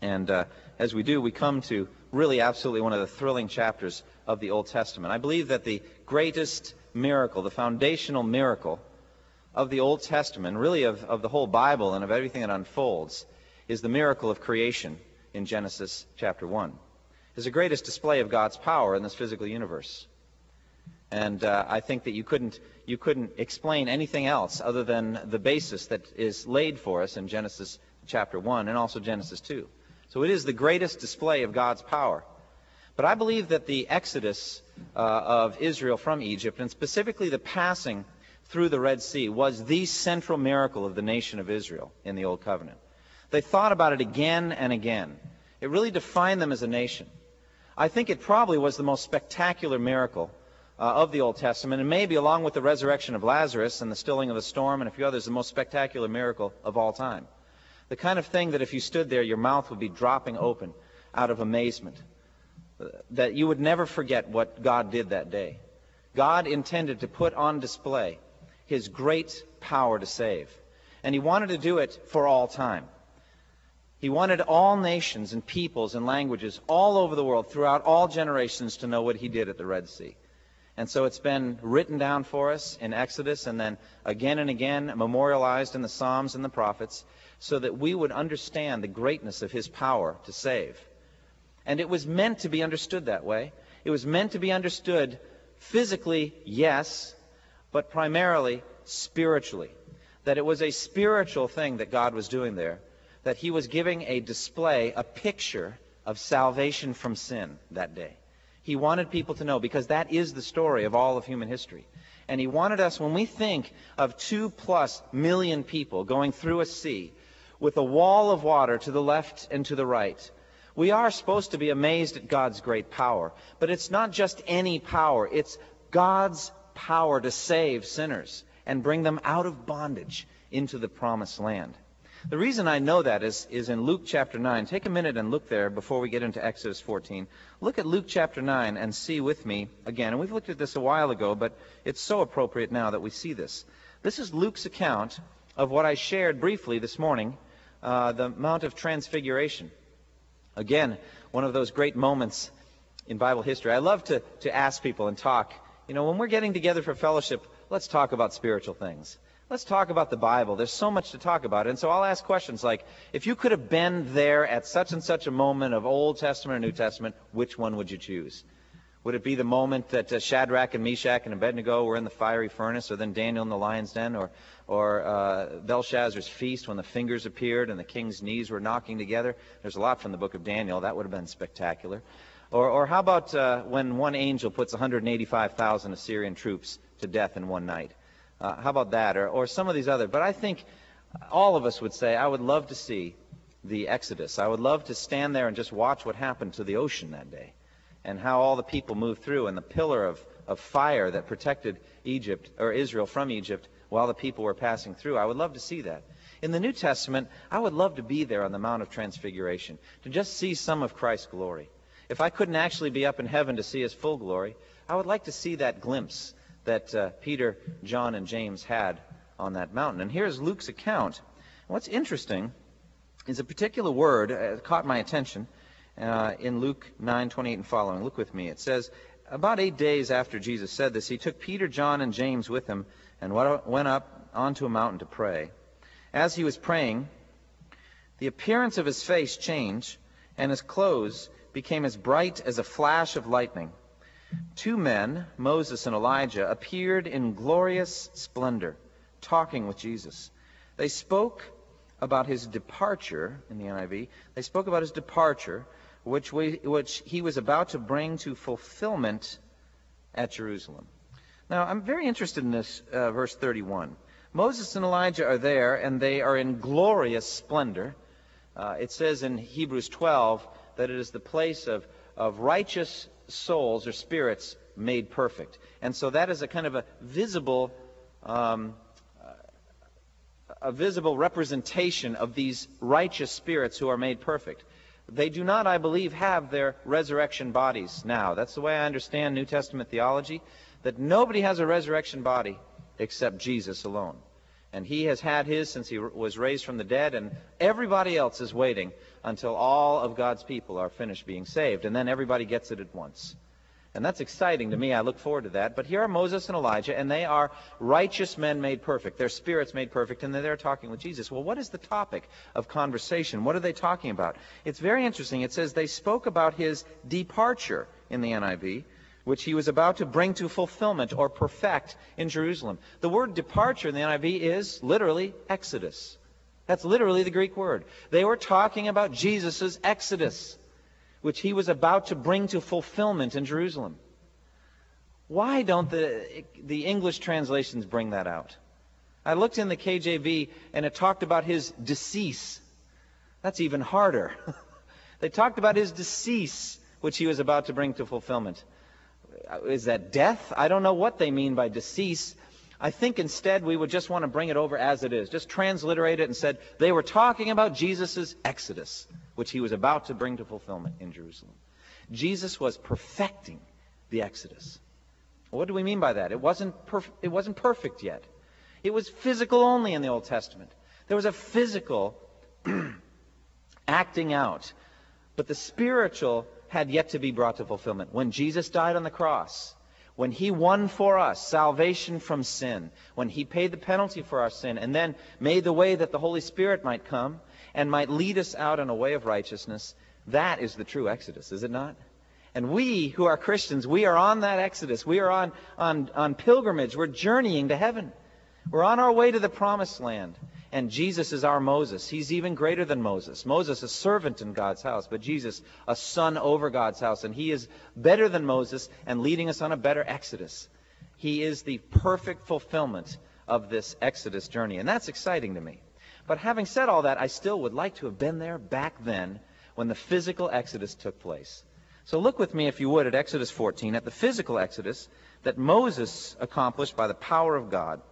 And uh, as we do, we come to really absolutely one of the thrilling chapters of the Old Testament. I believe that the greatest miracle, the foundational miracle of the Old Testament, really of, of the whole Bible and of everything that unfolds, is the miracle of creation in Genesis chapter 1. It's the greatest display of God's power in this physical universe. And uh, I think that you couldn't, you couldn't explain anything else other than the basis that is laid for us in Genesis chapter 1 and also Genesis 2. So it is the greatest display of God's power. But I believe that the exodus uh, of Israel from Egypt, and specifically the passing through the Red Sea, was the central miracle of the nation of Israel in the Old Covenant. They thought about it again and again. It really defined them as a nation. I think it probably was the most spectacular miracle uh, of the Old Testament, and maybe along with the resurrection of Lazarus and the stilling of the storm and a few others, the most spectacular miracle of all time. The kind of thing that if you stood there, your mouth would be dropping open out of amazement. That you would never forget what God did that day. God intended to put on display his great power to save. And he wanted to do it for all time. He wanted all nations and peoples and languages all over the world, throughout all generations, to know what he did at the Red Sea. And so it's been written down for us in Exodus and then again and again memorialized in the Psalms and the prophets so that we would understand the greatness of his power to save. And it was meant to be understood that way. It was meant to be understood physically, yes, but primarily spiritually. That it was a spiritual thing that God was doing there. That he was giving a display, a picture of salvation from sin that day. He wanted people to know because that is the story of all of human history. And he wanted us, when we think of two plus million people going through a sea, with a wall of water to the left and to the right. We are supposed to be amazed at God's great power, but it's not just any power, it's God's power to save sinners and bring them out of bondage into the promised land. The reason I know that is, is in Luke chapter 9. Take a minute and look there before we get into Exodus 14. Look at Luke chapter 9 and see with me again. And we've looked at this a while ago, but it's so appropriate now that we see this. This is Luke's account of what I shared briefly this morning uh, the Mount of Transfiguration. Again, one of those great moments in Bible history. I love to, to ask people and talk. You know, when we're getting together for fellowship, let's talk about spiritual things. Let's talk about the Bible. There's so much to talk about. And so I'll ask questions like, if you could have been there at such and such a moment of Old Testament or New Testament, which one would you choose? Would it be the moment that uh, Shadrach and Meshach and Abednego were in the fiery furnace, or then Daniel in the lion's den, or, or uh, Belshazzar's feast when the fingers appeared and the king's knees were knocking together? There's a lot from the book of Daniel. That would have been spectacular. Or, or how about uh, when one angel puts 185,000 Assyrian troops to death in one night? Uh, how about that? Or, or some of these other. But I think all of us would say, I would love to see the Exodus. I would love to stand there and just watch what happened to the ocean that day and how all the people moved through and the pillar of, of fire that protected Egypt or Israel from Egypt while the people were passing through. I would love to see that. In the New Testament, I would love to be there on the Mount of Transfiguration, to just see some of Christ's glory. If I couldn't actually be up in heaven to see his full glory, I would like to see that glimpse that uh, Peter, John, and James had on that mountain. And here's Luke's account. What's interesting is a particular word uh, caught my attention uh, in Luke 9:28 and following. Look with me. It says, about eight days after Jesus said this, he took Peter, John, and James with him and went up onto a mountain to pray. As he was praying, the appearance of his face changed, and his clothes became as bright as a flash of lightning. Two men, Moses and Elijah, appeared in glorious splendor, talking with Jesus. They spoke about his departure, in the NIV, they spoke about his departure which, we, which he was about to bring to fulfillment at Jerusalem. Now, I'm very interested in this uh, verse 31. Moses and Elijah are there, and they are in glorious splendor. Uh, it says in Hebrews 12 that it is the place of, of righteous souls or spirits made perfect. And so that is a kind of a visible, um, a visible representation of these righteous spirits who are made perfect. They do not, I believe, have their resurrection bodies now. That's the way I understand New Testament theology, that nobody has a resurrection body except Jesus alone. And he has had his since he was raised from the dead, and everybody else is waiting until all of God's people are finished being saved, and then everybody gets it at once. And that's exciting to me. I look forward to that. But here are Moses and Elijah, and they are righteous men made perfect. Their spirits made perfect, and they're talking with Jesus. Well, what is the topic of conversation? What are they talking about? It's very interesting. It says they spoke about his departure in the NIV, which he was about to bring to fulfillment or perfect in Jerusalem. The word departure in the NIV is literally exodus. That's literally the Greek word. They were talking about Jesus' exodus which he was about to bring to fulfillment in Jerusalem. Why don't the, the English translations bring that out? I looked in the KJV and it talked about his decease. That's even harder. they talked about his decease, which he was about to bring to fulfillment. Uh, is that death? I don't know what they mean by decease. I think instead we would just want to bring it over as it is. Just transliterate it and said they were talking about Jesus' exodus which he was about to bring to fulfillment in Jerusalem. Jesus was perfecting the Exodus. What do we mean by that? It wasn't, perf- it wasn't perfect yet. It was physical only in the Old Testament. There was a physical acting out, but the spiritual had yet to be brought to fulfillment. When Jesus died on the cross, when he won for us salvation from sin, when he paid the penalty for our sin, and then made the way that the Holy Spirit might come, and might lead us out on a way of righteousness. That is the true Exodus, is it not? And we who are Christians, we are on that Exodus. We are on, on, on pilgrimage. We're journeying to heaven. We're on our way to the promised land. And Jesus is our Moses. He's even greater than Moses. Moses, a servant in God's house, but Jesus, a son over God's house. And he is better than Moses and leading us on a better Exodus. He is the perfect fulfillment of this Exodus journey. And that's exciting to me. But having said all that, I still would like to have been there back then when the physical Exodus took place. So look with me, if you would, at Exodus 14, at the physical Exodus that Moses accomplished by the power of God.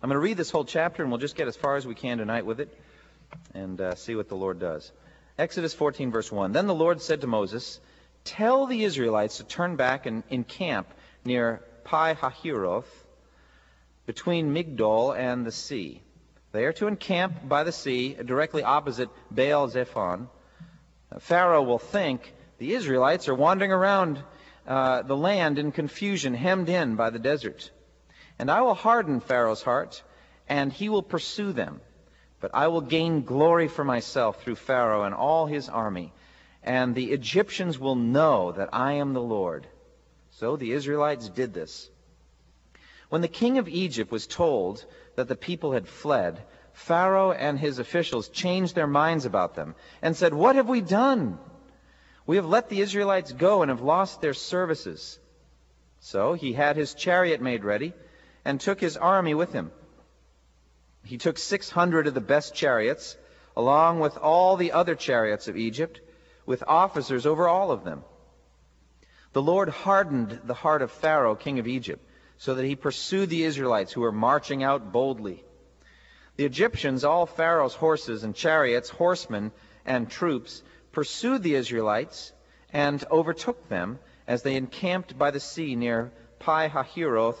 I'm going to read this whole chapter, and we'll just get as far as we can tonight with it and uh, see what the Lord does. Exodus 14, verse 1. Then the Lord said to Moses, Tell the Israelites to turn back and encamp near Pi Hahiroth, between Migdol and the sea. They are to encamp by the sea directly opposite Baal Zephon. Pharaoh will think the Israelites are wandering around uh, the land in confusion, hemmed in by the desert. And I will harden Pharaoh's heart, and he will pursue them. But I will gain glory for myself through Pharaoh and all his army, and the Egyptians will know that I am the Lord. So the Israelites did this. When the king of Egypt was told that the people had fled, Pharaoh and his officials changed their minds about them and said, What have we done? We have let the Israelites go and have lost their services. So he had his chariot made ready and took his army with him. He took 600 of the best chariots, along with all the other chariots of Egypt, with officers over all of them. The Lord hardened the heart of Pharaoh, king of Egypt so that he pursued the Israelites who were marching out boldly. The Egyptians, all Pharaoh's horses and chariots, horsemen and troops, pursued the Israelites and overtook them as they encamped by the sea near Pi Hahiroth,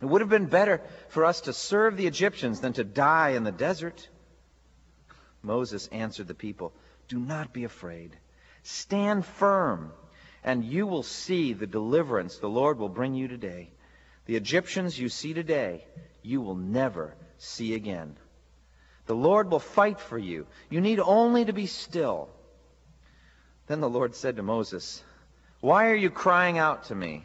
It would have been better for us to serve the Egyptians than to die in the desert. Moses answered the people, Do not be afraid. Stand firm, and you will see the deliverance the Lord will bring you today. The Egyptians you see today, you will never see again. The Lord will fight for you. You need only to be still. Then the Lord said to Moses, Why are you crying out to me?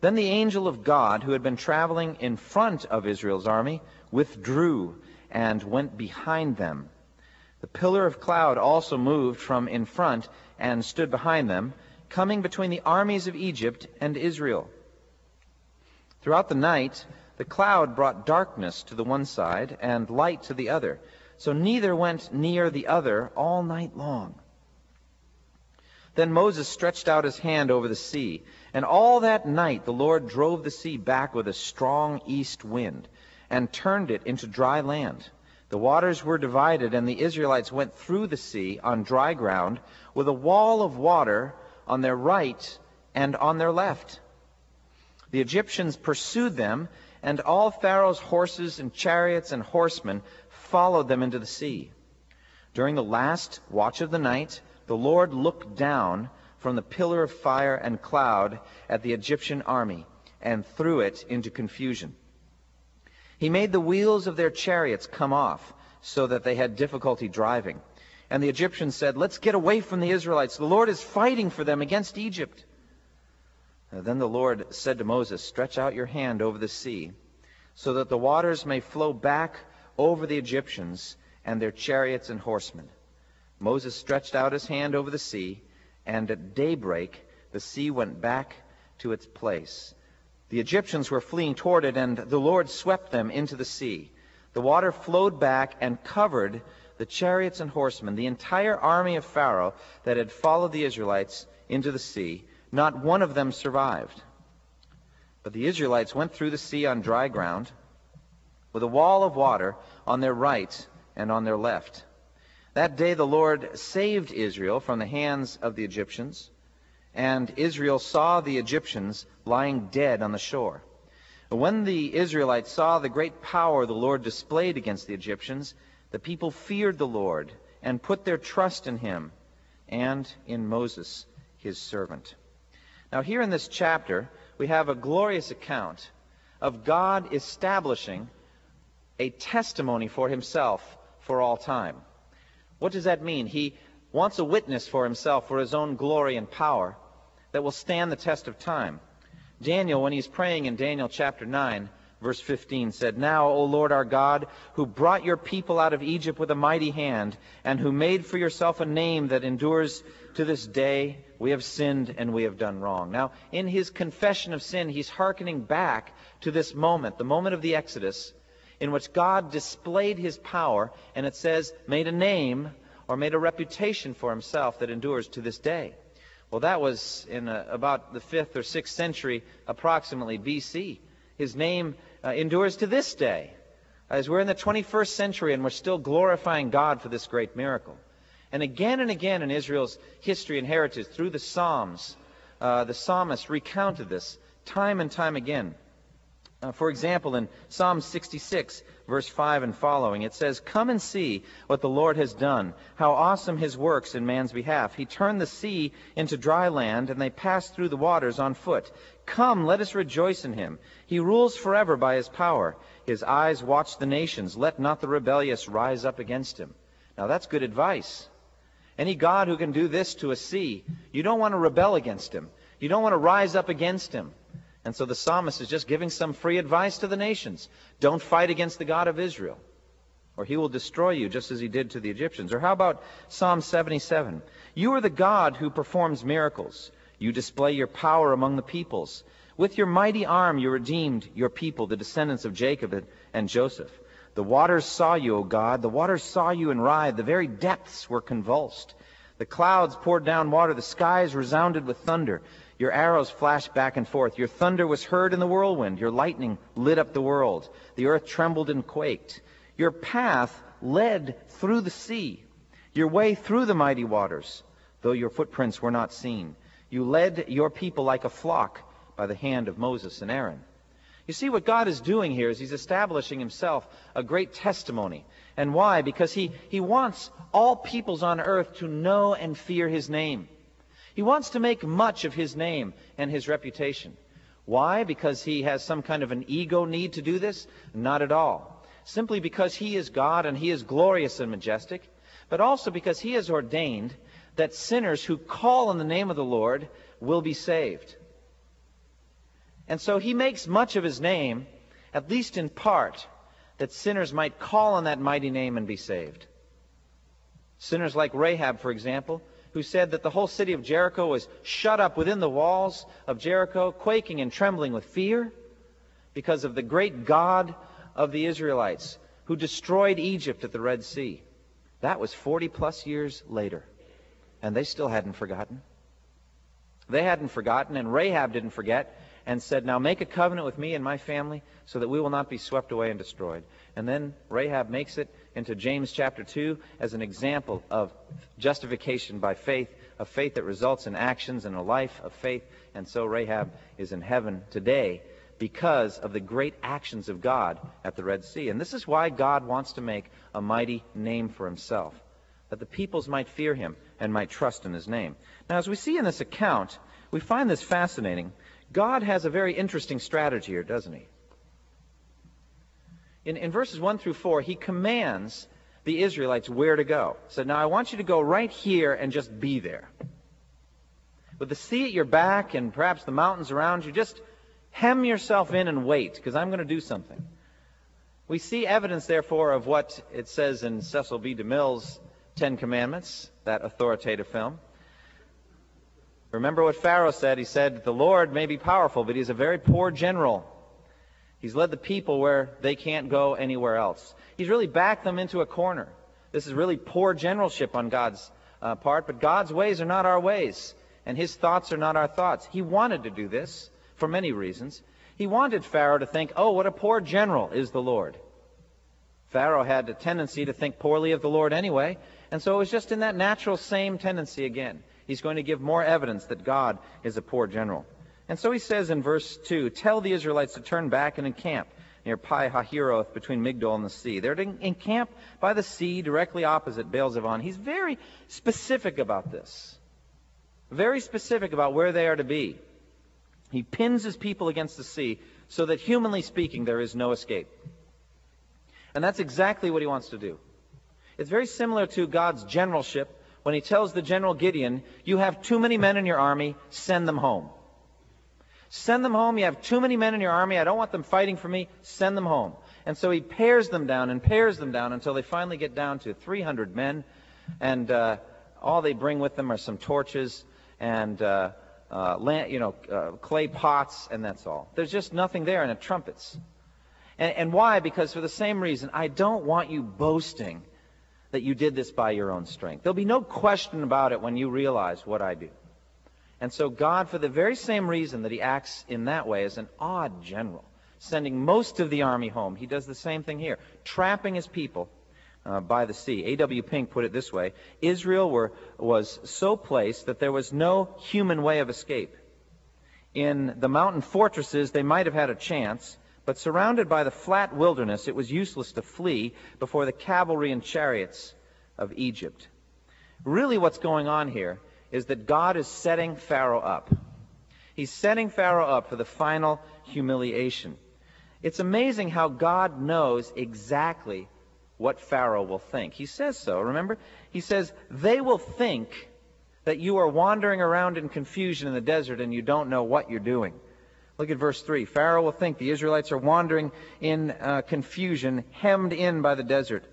Then the angel of God, who had been traveling in front of Israel's army, withdrew and went behind them. The pillar of cloud also moved from in front and stood behind them, coming between the armies of Egypt and Israel. Throughout the night, the cloud brought darkness to the one side and light to the other, so neither went near the other all night long. Then Moses stretched out his hand over the sea, and all that night the Lord drove the sea back with a strong east wind, and turned it into dry land. The waters were divided, and the Israelites went through the sea on dry ground, with a wall of water on their right and on their left. The Egyptians pursued them, and all Pharaoh's horses and chariots and horsemen followed them into the sea. During the last watch of the night, the Lord looked down from the pillar of fire and cloud at the Egyptian army and threw it into confusion. He made the wheels of their chariots come off so that they had difficulty driving. And the Egyptians said, Let's get away from the Israelites. The Lord is fighting for them against Egypt. Then the Lord said to Moses, Stretch out your hand over the sea, so that the waters may flow back over the Egyptians and their chariots and horsemen. Moses stretched out his hand over the sea, and at daybreak the sea went back to its place. The Egyptians were fleeing toward it, and the Lord swept them into the sea. The water flowed back and covered the chariots and horsemen, the entire army of Pharaoh that had followed the Israelites into the sea. Not one of them survived. But the Israelites went through the sea on dry ground, with a wall of water on their right and on their left. That day the Lord saved Israel from the hands of the Egyptians, and Israel saw the Egyptians lying dead on the shore. When the Israelites saw the great power the Lord displayed against the Egyptians, the people feared the Lord and put their trust in him and in Moses, his servant. Now, here in this chapter, we have a glorious account of God establishing a testimony for himself for all time. What does that mean? He wants a witness for himself for his own glory and power that will stand the test of time. Daniel, when he's praying in Daniel chapter 9, verse 15, said, Now, O Lord our God, who brought your people out of Egypt with a mighty hand, and who made for yourself a name that endures to this day, we have sinned and we have done wrong. Now, in his confession of sin, he's hearkening back to this moment, the moment of the Exodus, in which God displayed his power, and it says, made a name or made a reputation for himself that endures to this day. Well, that was in a, about the 5th or 6th century, approximately BC. His name uh, endures to this day, as we're in the 21st century and we're still glorifying God for this great miracle. And again and again in Israel's history and heritage, through the Psalms, uh, the psalmist recounted this time and time again. Uh, for example, in Psalm 66, verse 5 and following, it says, Come and see what the Lord has done, how awesome his works in man's behalf. He turned the sea into dry land, and they passed through the waters on foot. Come, let us rejoice in him. He rules forever by his power. His eyes watch the nations. Let not the rebellious rise up against him. Now that's good advice. Any God who can do this to a sea, you don't want to rebel against him. You don't want to rise up against him. And so the psalmist is just giving some free advice to the nations. Don't fight against the God of Israel, or he will destroy you just as he did to the Egyptians. Or how about Psalm 77? You are the God who performs miracles. You display your power among the peoples. With your mighty arm you redeemed your people, the descendants of Jacob and Joseph. The waters saw you, O God. The waters saw you and writhed. The very depths were convulsed. The clouds poured down water. The skies resounded with thunder. Your arrows flashed back and forth. Your thunder was heard in the whirlwind. Your lightning lit up the world. The earth trembled and quaked. Your path led through the sea, your way through the mighty waters, though your footprints were not seen. You led your people like a flock by the hand of Moses and Aaron. You see, what God is doing here is He's establishing Himself a great testimony. And why? Because He, he wants all peoples on earth to know and fear His name. He wants to make much of His name and His reputation. Why? Because He has some kind of an ego need to do this? Not at all. Simply because He is God and He is glorious and majestic, but also because He has ordained that sinners who call on the name of the Lord will be saved. And so he makes much of his name, at least in part, that sinners might call on that mighty name and be saved. Sinners like Rahab, for example, who said that the whole city of Jericho was shut up within the walls of Jericho, quaking and trembling with fear because of the great God of the Israelites who destroyed Egypt at the Red Sea. That was 40 plus years later, and they still hadn't forgotten. They hadn't forgotten, and Rahab didn't forget and said, Now make a covenant with me and my family so that we will not be swept away and destroyed. And then Rahab makes it into James chapter 2 as an example of justification by faith, a faith that results in actions and a life of faith. And so Rahab is in heaven today because of the great actions of God at the Red Sea. And this is why God wants to make a mighty name for himself, that the peoples might fear him and might trust in his name. Now, as we see in this account, we find this fascinating God has a very interesting strategy here, doesn't he? In, in verses 1 through 4, he commands the Israelites where to go. So now I want you to go right here and just be there. With the sea at your back and perhaps the mountains around you, just hem yourself in and wait, because I'm going to do something. We see evidence, therefore, of what it says in Cecil B. DeMille's Ten Commandments, that authoritative film. Remember what Pharaoh said. He said, The Lord may be powerful, but he's a very poor general. He's led the people where they can't go anywhere else. He's really backed them into a corner. This is really poor generalship on God's uh, part, but God's ways are not our ways, and his thoughts are not our thoughts. He wanted to do this for many reasons. He wanted Pharaoh to think, oh, what a poor general is the Lord. Pharaoh had a tendency to think poorly of the Lord anyway, and so it was just in that natural same tendency again. He's going to give more evidence that God is a poor general. And so he says in verse 2, Tell the Israelites to turn back and encamp near Pi Hahiroth between Migdol and the sea. They're to encamp by the sea directly opposite Baal Zephon. He's very specific about this. Very specific about where they are to be. He pins his people against the sea so that, humanly speaking, there is no escape. And that's exactly what he wants to do. It's very similar to God's generalship when he tells the general Gideon, You have too many men in your army, send them home. Send them home. You have too many men in your army. I don't want them fighting for me. Send them home. And so he pares them down and pares them down until they finally get down to 300 men. And uh, all they bring with them are some torches and, uh, uh, land, you know, uh, clay pots, and that's all. There's just nothing there, and the trumpets. And, and why? Because for the same reason, I don't want you boasting that you did this by your own strength. There'll be no question about it when you realize what I do. And so God, for the very same reason that he acts in that way as an odd general, sending most of the army home, he does the same thing here, trapping his people uh, by the sea. A.W. Pink put it this way Israel were, was so placed that there was no human way of escape. In the mountain fortresses, they might have had a chance, but surrounded by the flat wilderness, it was useless to flee before the cavalry and chariots of Egypt. Really, what's going on here is that God is setting Pharaoh up. He's setting Pharaoh up for the final humiliation. It's amazing how God knows exactly what Pharaoh will think. He says so, remember? He says, They will think that you are wandering around in confusion in the desert and you don't know what you're doing. Look at verse 3. Pharaoh will think the Israelites are wandering in uh, confusion, hemmed in by the desert.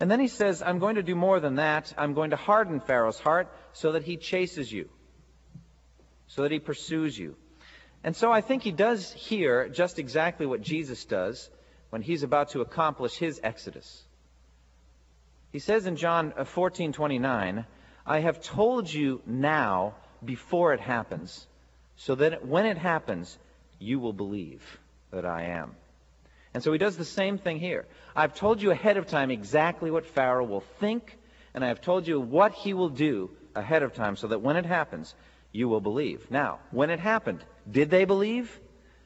And then he says, I'm going to do more than that. I'm going to harden Pharaoh's heart so that he chases you, so that he pursues you. And so I think he does here just exactly what Jesus does when he's about to accomplish his exodus. He says in John 14:29, uh, "I have told you now before it happens, so that when it happens, you will believe that I am. And so he does the same thing here. I've told you ahead of time exactly what Pharaoh will think, and I have told you what he will do ahead of time so that when it happens, you will believe. Now, when it happened, did they believe?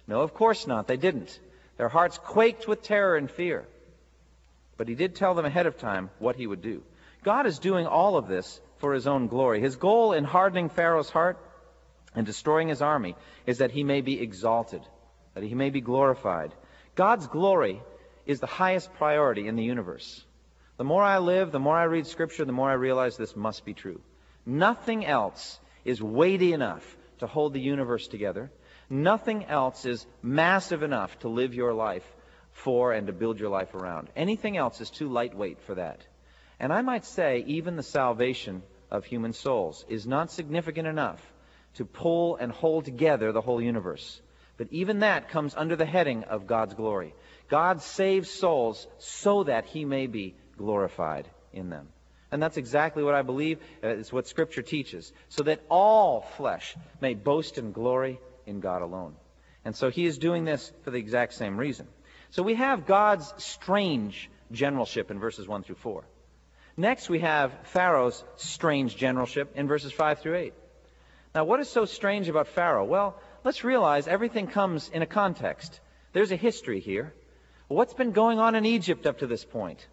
No, of course not. They didn't. Their hearts quaked with terror and fear. But he did tell them ahead of time what he would do. God is doing all of this for his own glory. His goal in hardening Pharaoh's heart and destroying his army is that he may be exalted, that he may be glorified. God's glory is the highest priority in the universe. The more I live, the more I read Scripture, the more I realize this must be true. Nothing else is weighty enough to hold the universe together. Nothing else is massive enough to live your life for and to build your life around. Anything else is too lightweight for that. And I might say even the salvation of human souls is not significant enough to pull and hold together the whole universe. But even that comes under the heading of God's glory. God saves souls so that he may be glorified in them. And that's exactly what I believe. Uh, it's what Scripture teaches. So that all flesh may boast in glory in God alone. And so he is doing this for the exact same reason. So we have God's strange generalship in verses 1 through 4. Next, we have Pharaoh's strange generalship in verses 5 through 8. Now, what is so strange about Pharaoh? Well, let's realize everything comes in a context. There's a history here. What's been going on in Egypt up to this point?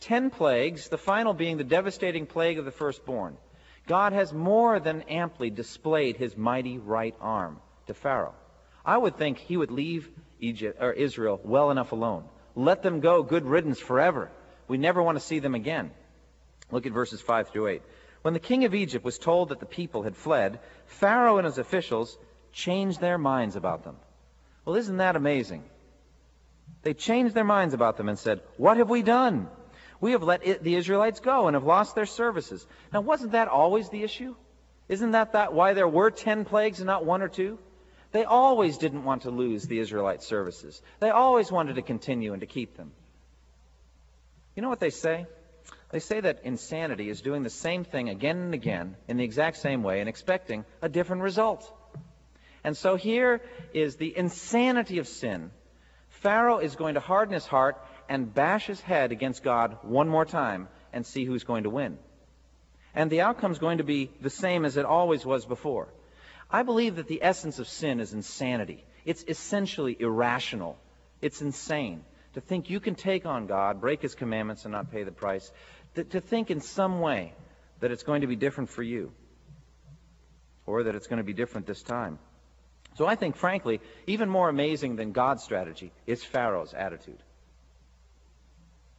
Ten plagues, the final being the devastating plague of the firstborn. God has more than amply displayed his mighty right arm to Pharaoh. I would think he would leave Egypt or Israel well enough alone. Let them go, good riddance forever. We never want to see them again. Look at verses 5 through 8. When the king of Egypt was told that the people had fled, Pharaoh and his officials changed their minds about them. Well, isn't that amazing? They changed their minds about them and said, What have we done? We have let it, the Israelites go and have lost their services. Now, wasn't that always the issue? Isn't that, that why there were ten plagues and not one or two? They always didn't want to lose the Israelite services. They always wanted to continue and to keep them. You know what they say? They say that insanity is doing the same thing again and again in the exact same way and expecting a different result. And so here is the insanity of sin. Pharaoh is going to harden his heart and bash his head against God one more time and see who's going to win. And the outcome is going to be the same as it always was before. I believe that the essence of sin is insanity. It's essentially irrational. It's insane to think you can take on God, break his commandments, and not pay the price, to, to think in some way that it's going to be different for you, or that it's going to be different this time. So I think, frankly, even more amazing than God's strategy is Pharaoh's attitude.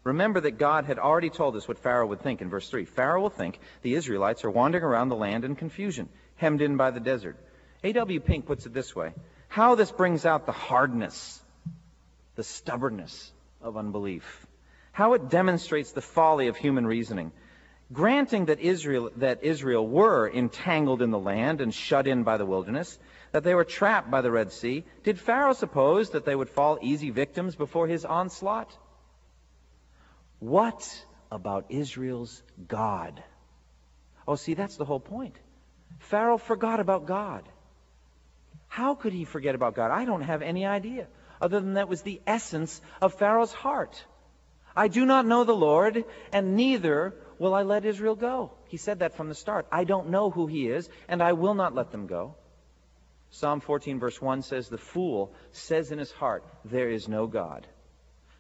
Remember that God had already told us what Pharaoh would think in verse 3. Pharaoh will think the Israelites are wandering around the land in confusion, hemmed in by the desert. A.W. Pink puts it this way How this brings out the hardness the stubbornness of unbelief, how it demonstrates the folly of human reasoning. Granting that Israel, that Israel were entangled in the land and shut in by the wilderness, that they were trapped by the Red Sea, did Pharaoh suppose that they would fall easy victims before his onslaught? What about Israel's God? Oh, see, that's the whole point. Pharaoh forgot about God. How could he forget about God? I don't have any idea other than that was the essence of Pharaoh's heart. I do not know the Lord, and neither will I let Israel go. He said that from the start. I don't know who he is, and I will not let them go. Psalm 14, verse 1 says, The fool says in his heart, There is no God.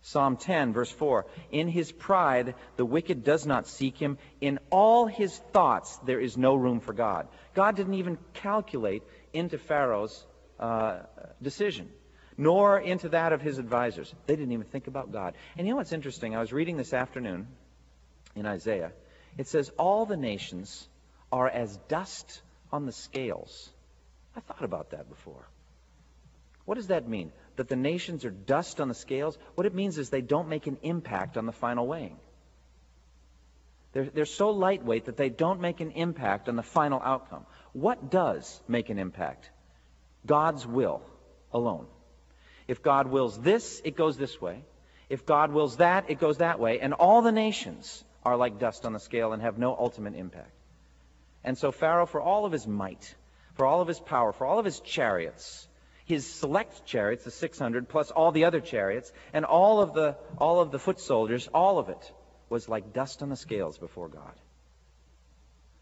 Psalm 10, verse 4, In his pride, the wicked does not seek him. In all his thoughts, there is no room for God. God didn't even calculate into Pharaoh's uh, decision nor into that of his advisors. They didn't even think about God. And you know what's interesting? I was reading this afternoon in Isaiah. It says, All the nations are as dust on the scales. I thought about that before. What does that mean? That the nations are dust on the scales? What it means is they don't make an impact on the final weighing. They're, they're so lightweight that they don't make an impact on the final outcome. What does make an impact? God's will alone. If God wills this, it goes this way. If God wills that, it goes that way. And all the nations are like dust on the scale and have no ultimate impact. And so Pharaoh, for all of his might, for all of his power, for all of his chariots, his select chariots, the 600, plus all the other chariots, and all of the, all of the foot soldiers, all of it was like dust on the scales before God.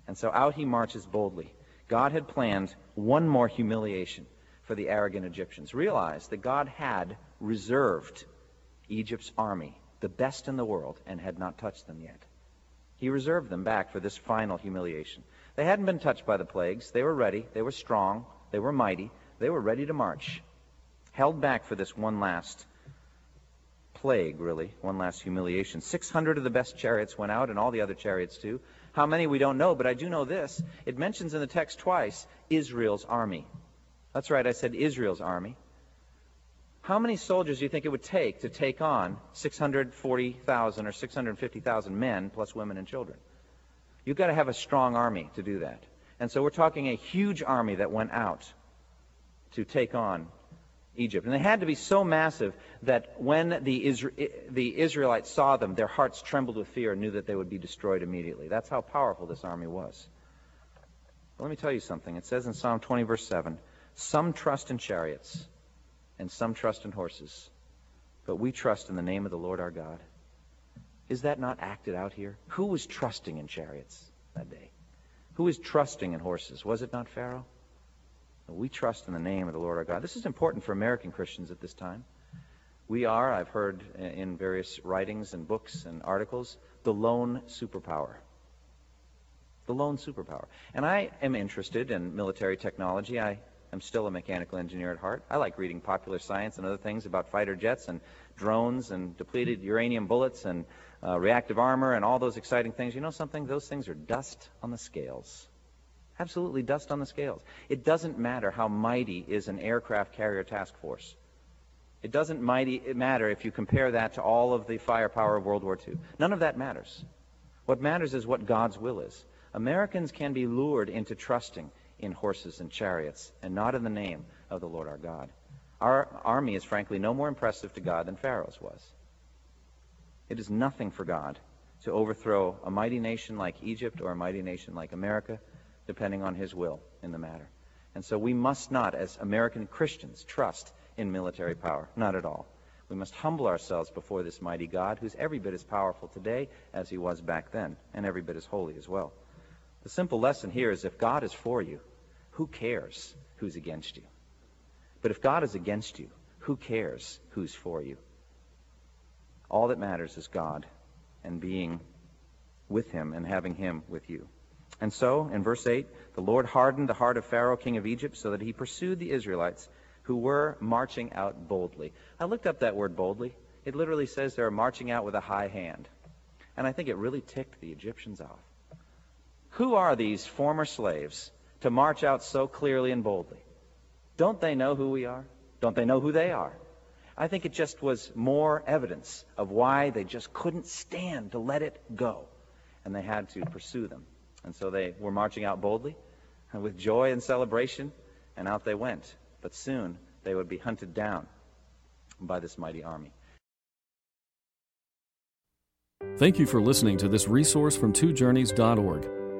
And so out he marches boldly. God had planned one more humiliation for the arrogant Egyptians. Realize that God had reserved Egypt's army, the best in the world, and had not touched them yet. He reserved them back for this final humiliation. They hadn't been touched by the plagues. They were ready. They were strong. They were mighty. They were ready to march. Held back for this one last plague, really, one last humiliation. 600 of the best chariots went out, and all the other chariots too. How many we don't know, but I do know this. It mentions in the text twice Israel's army. That's right, I said Israel's army. How many soldiers do you think it would take to take on 640,000 or 650,000 men plus women and children? You've got to have a strong army to do that. And so we're talking a huge army that went out to take on Egypt. And they had to be so massive that when the, Isra- the Israelites saw them, their hearts trembled with fear and knew that they would be destroyed immediately. That's how powerful this army was. But let me tell you something. It says in Psalm 20, verse 7 Some trust in chariots, and some trust in horses, but we trust in the name of the Lord our God. Is that not acted out here? Who was trusting in chariots that day? Who was trusting in horses? Was it not Pharaoh? We trust in the name of the Lord our God. This is important for American Christians at this time. We are, I've heard in various writings and books and articles, the lone superpower. The lone superpower. And I am interested in military technology. I am still a mechanical engineer at heart. I like reading popular science and other things about fighter jets and drones and depleted uranium bullets and uh, reactive armor and all those exciting things. You know something? Those things are dust on the scales. Absolutely dust on the scales. It doesn't matter how mighty is an aircraft carrier task force. It doesn't mighty, matter if you compare that to all of the firepower of World War II. None of that matters. What matters is what God's will is. Americans can be lured into trusting in horses and chariots and not in the name of the Lord our God. Our army is frankly no more impressive to God than Pharaoh's was. It is nothing for God to overthrow a mighty nation like Egypt or a mighty nation like America depending on his will in the matter. And so we must not, as American Christians, trust in military power. Not at all. We must humble ourselves before this mighty God, who's every bit as powerful today as he was back then, and every bit as holy as well. The simple lesson here is if God is for you, who cares who's against you? But if God is against you, who cares who's for you? All that matters is God and being with him and having him with you. And so, in verse 8, the Lord hardened the heart of Pharaoh, king of Egypt, so that he pursued the Israelites who were marching out boldly. I looked up that word boldly. It literally says they're marching out with a high hand. And I think it really ticked the Egyptians off. Who are these former slaves to march out so clearly and boldly? Don't they know who we are? Don't they know who they are? I think it just was more evidence of why they just couldn't stand to let it go. And they had to pursue them. And so they were marching out boldly and with joy and celebration, and out they went. But soon they would be hunted down by this mighty army. Thank you for listening to this resource from twojourneys.org.